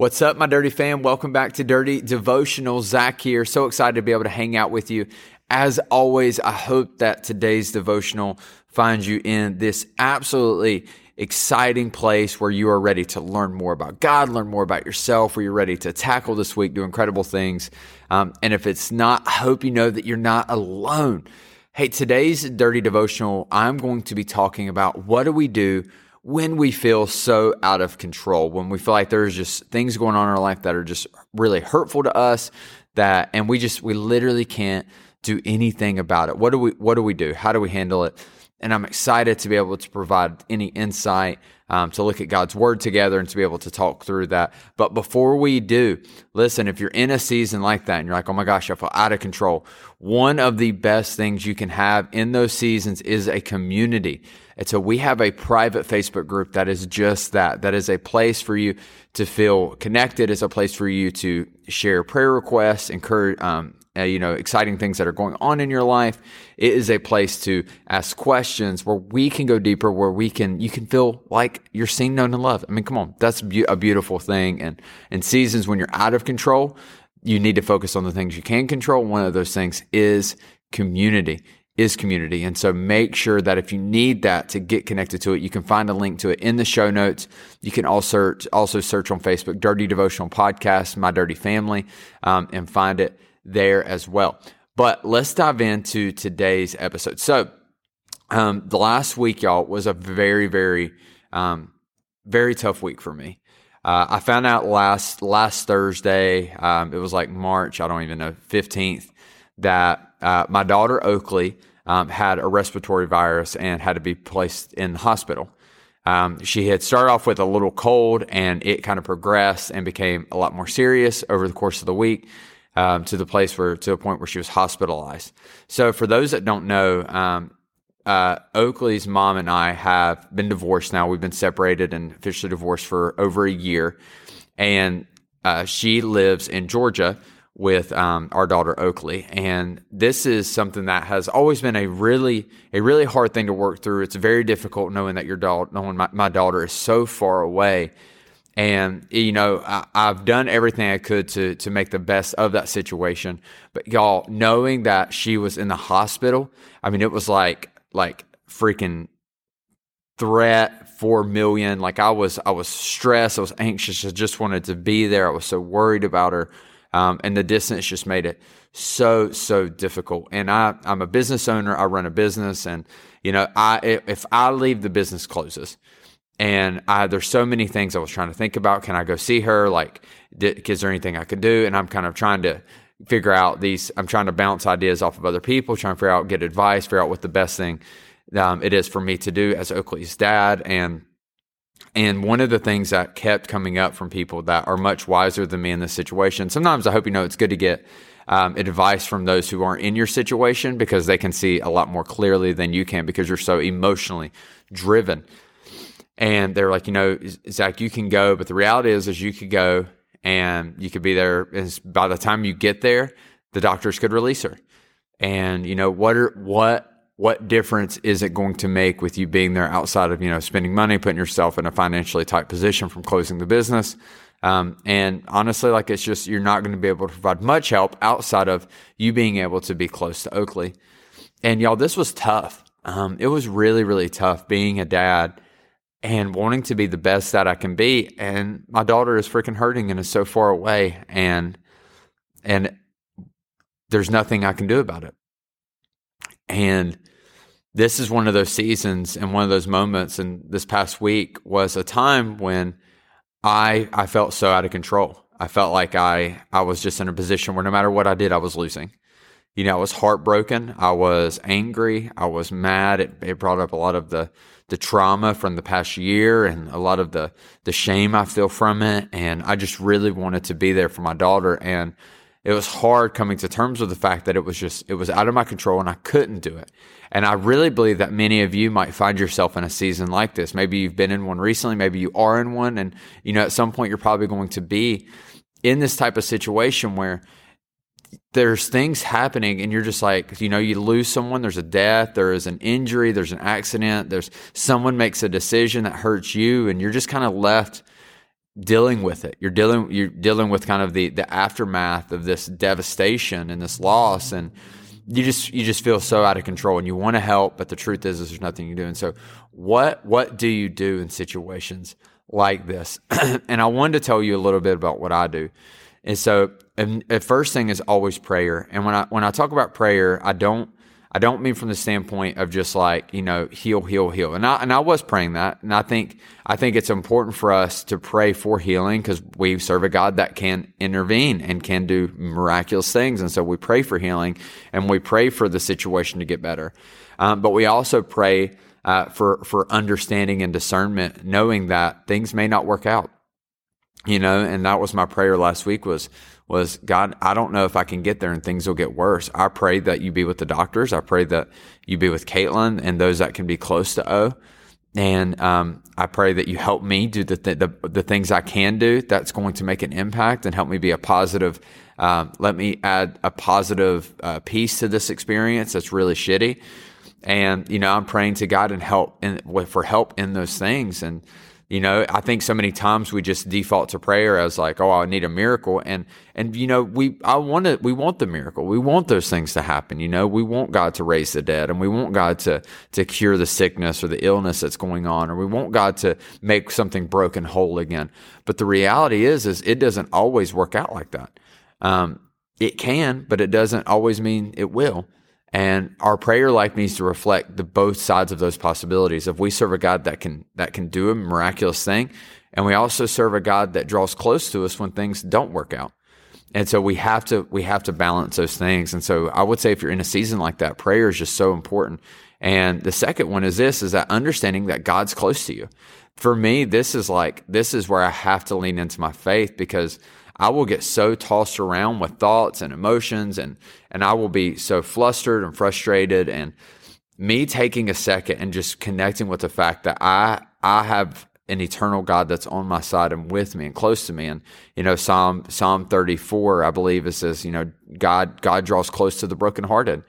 What's up, my dirty fam? Welcome back to Dirty Devotional. Zach here. So excited to be able to hang out with you. As always, I hope that today's devotional finds you in this absolutely exciting place where you are ready to learn more about God, learn more about yourself, where you're ready to tackle this week, do incredible things. Um, and if it's not, I hope you know that you're not alone. Hey, today's dirty devotional, I'm going to be talking about what do we do when we feel so out of control, when we feel like there's just things going on in our life that are just really hurtful to us that and we just we literally can't do anything about it. What do we what do we do? How do we handle it? And I'm excited to be able to provide any insight um, to look at God's word together and to be able to talk through that. But before we do, listen, if you're in a season like that and you're like, oh my gosh, I feel out of control, one of the best things you can have in those seasons is a community. And so we have a private Facebook group that is just that. That is a place for you to feel connected. It's a place for you to share prayer requests, encourage, um, uh, you know, exciting things that are going on in your life. It is a place to ask questions where we can go deeper, where we can, you can feel like you're seen, known, and loved. I mean, come on, that's a beautiful thing. And in seasons when you're out of control, you need to focus on the things you can control. One of those things is community is community. And so make sure that if you need that to get connected to it, you can find a link to it in the show notes. You can also, also search on Facebook, Dirty Devotional Podcast, My Dirty Family, um, and find it there as well. But let's dive into today's episode. So, um, the last week, y'all, was a very, very, um, very tough week for me. Uh, I found out last last Thursday, um, it was like March, I don't even know, 15th, that uh, my daughter Oakley um, had a respiratory virus and had to be placed in the hospital. Um, she had started off with a little cold and it kind of progressed and became a lot more serious over the course of the week um, to the place where, to a point where she was hospitalized. So, for those that don't know, um, uh, Oakley's mom and I have been divorced now. We've been separated and officially divorced for over a year. And uh, she lives in Georgia with um, our daughter Oakley, and this is something that has always been a really a really hard thing to work through. It's very difficult knowing that your daughter, knowing my, my daughter is so far away, and you know I, I've done everything I could to to make the best of that situation. But y'all, knowing that she was in the hospital, I mean, it was like like freaking threat four million. Like I was I was stressed, I was anxious, I just wanted to be there. I was so worried about her. Um, and the distance just made it so so difficult. And I I'm a business owner. I run a business, and you know I if I leave the business closes, and I there's so many things I was trying to think about. Can I go see her? Like, did, is there anything I could do? And I'm kind of trying to figure out these. I'm trying to bounce ideas off of other people, trying to figure out, get advice, figure out what the best thing um, it is for me to do as Oakley's dad, and and one of the things that kept coming up from people that are much wiser than me in this situation, sometimes I hope you know it's good to get um, advice from those who aren't in your situation because they can see a lot more clearly than you can because you're so emotionally driven. And they're like, you know, Zach, you can go, but the reality is, is you could go and you could be there. Is by the time you get there, the doctors could release her. And you know what are what what difference is it going to make with you being there outside of you know spending money putting yourself in a financially tight position from closing the business um, and honestly like it's just you're not going to be able to provide much help outside of you being able to be close to oakley and y'all this was tough um, it was really really tough being a dad and wanting to be the best that i can be and my daughter is freaking hurting and is so far away and and there's nothing i can do about it and this is one of those seasons and one of those moments. And this past week was a time when I I felt so out of control. I felt like I I was just in a position where no matter what I did, I was losing. You know, I was heartbroken. I was angry. I was mad. It, it brought up a lot of the, the trauma from the past year and a lot of the, the shame I feel from it. And I just really wanted to be there for my daughter. And it was hard coming to terms with the fact that it was just, it was out of my control and I couldn't do it. And I really believe that many of you might find yourself in a season like this. Maybe you've been in one recently. Maybe you are in one. And, you know, at some point you're probably going to be in this type of situation where there's things happening and you're just like you know you lose someone there's a death there is an injury there's an accident there's someone makes a decision that hurts you and you're just kind of left dealing with it. You're dealing you're dealing with kind of the the aftermath of this devastation and this loss and you just you just feel so out of control and you want to help but the truth is, is there's nothing you do. And so what what do you do in situations like this? And i wanted to tell you a little bit about what i do and so, and the first thing is always prayer. And when I when I talk about prayer, I don't I don't mean from the standpoint of just like you know heal, heal, heal. And I and I was praying that, and I think I think it's important for us to pray for healing because we serve a God that can intervene and can do miraculous things. And so we pray for healing, and we pray for the situation to get better. Um, but we also pray uh, for for understanding and discernment, knowing that things may not work out you know, and that was my prayer last week was, was God, I don't know if I can get there and things will get worse. I pray that you be with the doctors. I pray that you be with Caitlin and those that can be close to O. And, um, I pray that you help me do the, th- the, the things I can do that's going to make an impact and help me be a positive, um, let me add a positive uh, piece to this experience that's really shitty. And, you know, I'm praying to God and help in, for help in those things. And, you know, I think so many times we just default to prayer as like, oh, I need a miracle. And, and, you know, we, I want it, we want the miracle. We want those things to happen. You know, we want God to raise the dead and we want God to, to cure the sickness or the illness that's going on, or we want God to make something broken whole again. But the reality is, is it doesn't always work out like that. Um, it can, but it doesn't always mean it will. And our prayer life needs to reflect the both sides of those possibilities. If we serve a God that can that can do a miraculous thing, and we also serve a God that draws close to us when things don't work out. And so we have to we have to balance those things. And so I would say if you're in a season like that, prayer is just so important. And the second one is this is that understanding that God's close to you. For me, this is like this is where I have to lean into my faith because I will get so tossed around with thoughts and emotions and and I will be so flustered and frustrated and me taking a second and just connecting with the fact that I I have an eternal God that's on my side and with me and close to me. And you know, Psalm Psalm 34, I believe it says, you know, God God draws close to the brokenhearted.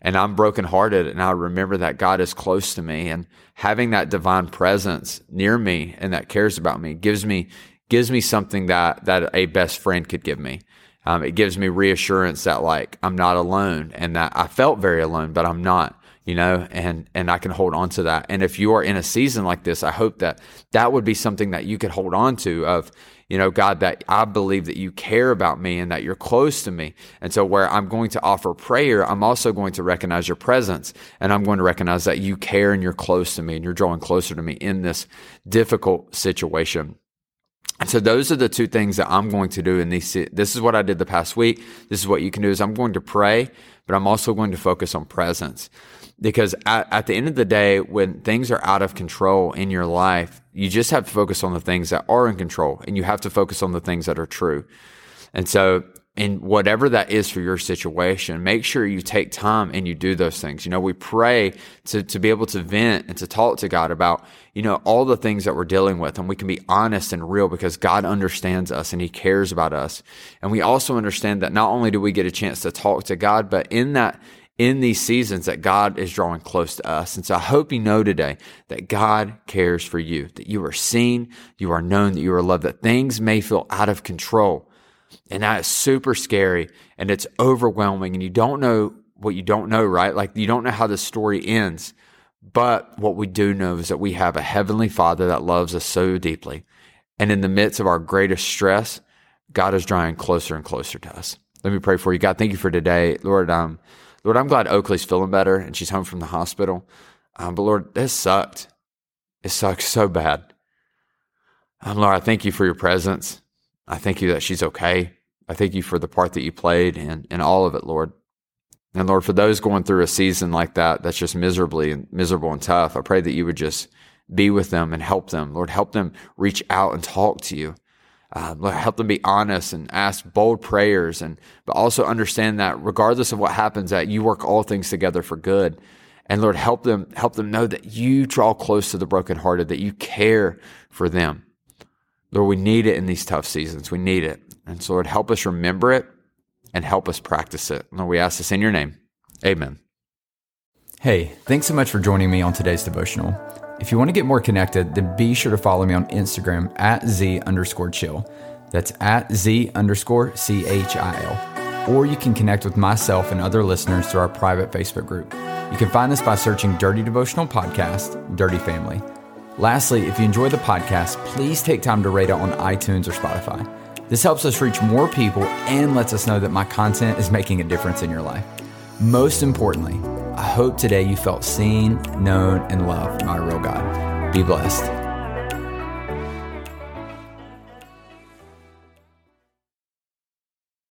And I'm brokenhearted and I remember that God is close to me and having that divine presence near me and that cares about me gives me gives me something that that a best friend could give me. Um, it gives me reassurance that like I'm not alone and that I felt very alone, but I'm not, you know, and and I can hold on to that. And if you are in a season like this, I hope that that would be something that you could hold on to of, you know, God, that I believe that you care about me and that you're close to me. And so where I'm going to offer prayer, I'm also going to recognize your presence and I'm going to recognize that you care and you're close to me and you're drawing closer to me in this difficult situation. So those are the two things that I'm going to do in these. This is what I did the past week. This is what you can do is I'm going to pray, but I'm also going to focus on presence because at, at, the end of the day, when things are out of control in your life, you just have to focus on the things that are in control and you have to focus on the things that are true. And so in whatever that is for your situation, make sure you take time and you do those things. You know, we pray to, to be able to vent and to talk to God about, you know, all the things that we're dealing with and we can be honest and real because God understands us and he cares about us. And we also understand that not only do we get a chance to talk to God, but in that, in these seasons that God is drawing close to us. And so I hope you know today that God cares for you, that you are seen, you are known, that you are loved, that things may feel out of control and that is super scary and it's overwhelming and you don't know what you don't know, right? Like you don't know how the story ends. But what we do know is that we have a heavenly father that loves us so deeply. And in the midst of our greatest stress, God is drawing closer and closer to us. Let me pray for you. God, thank you for today. Lord, um, Lord, I'm glad Oakley's feeling better and she's home from the hospital. Um, but Lord, this sucked. It sucked so bad. Um, Lord, I thank you for your presence. I thank you that she's okay. I thank you for the part that you played and, and all of it, Lord. And Lord, for those going through a season like that, that's just miserably and miserable and tough, I pray that you would just be with them and help them. Lord, help them reach out and talk to you. Uh, Lord, help them be honest and ask bold prayers, and but also understand that regardless of what happens, that you work all things together for good. And Lord, help them help them know that you draw close to the brokenhearted, that you care for them. Lord, we need it in these tough seasons. We need it. And so, Lord, help us remember it and help us practice it. Lord, we ask this in your name. Amen. Hey, thanks so much for joining me on today's devotional. If you want to get more connected, then be sure to follow me on Instagram at Z underscore chill. That's at Z underscore C H I L. Or you can connect with myself and other listeners through our private Facebook group. You can find this by searching Dirty Devotional Podcast, Dirty Family. Lastly, if you enjoy the podcast, please take time to rate it on iTunes or Spotify. This helps us reach more people and lets us know that my content is making a difference in your life. Most importantly, I hope today you felt seen, known, and loved by a real God. Be blessed.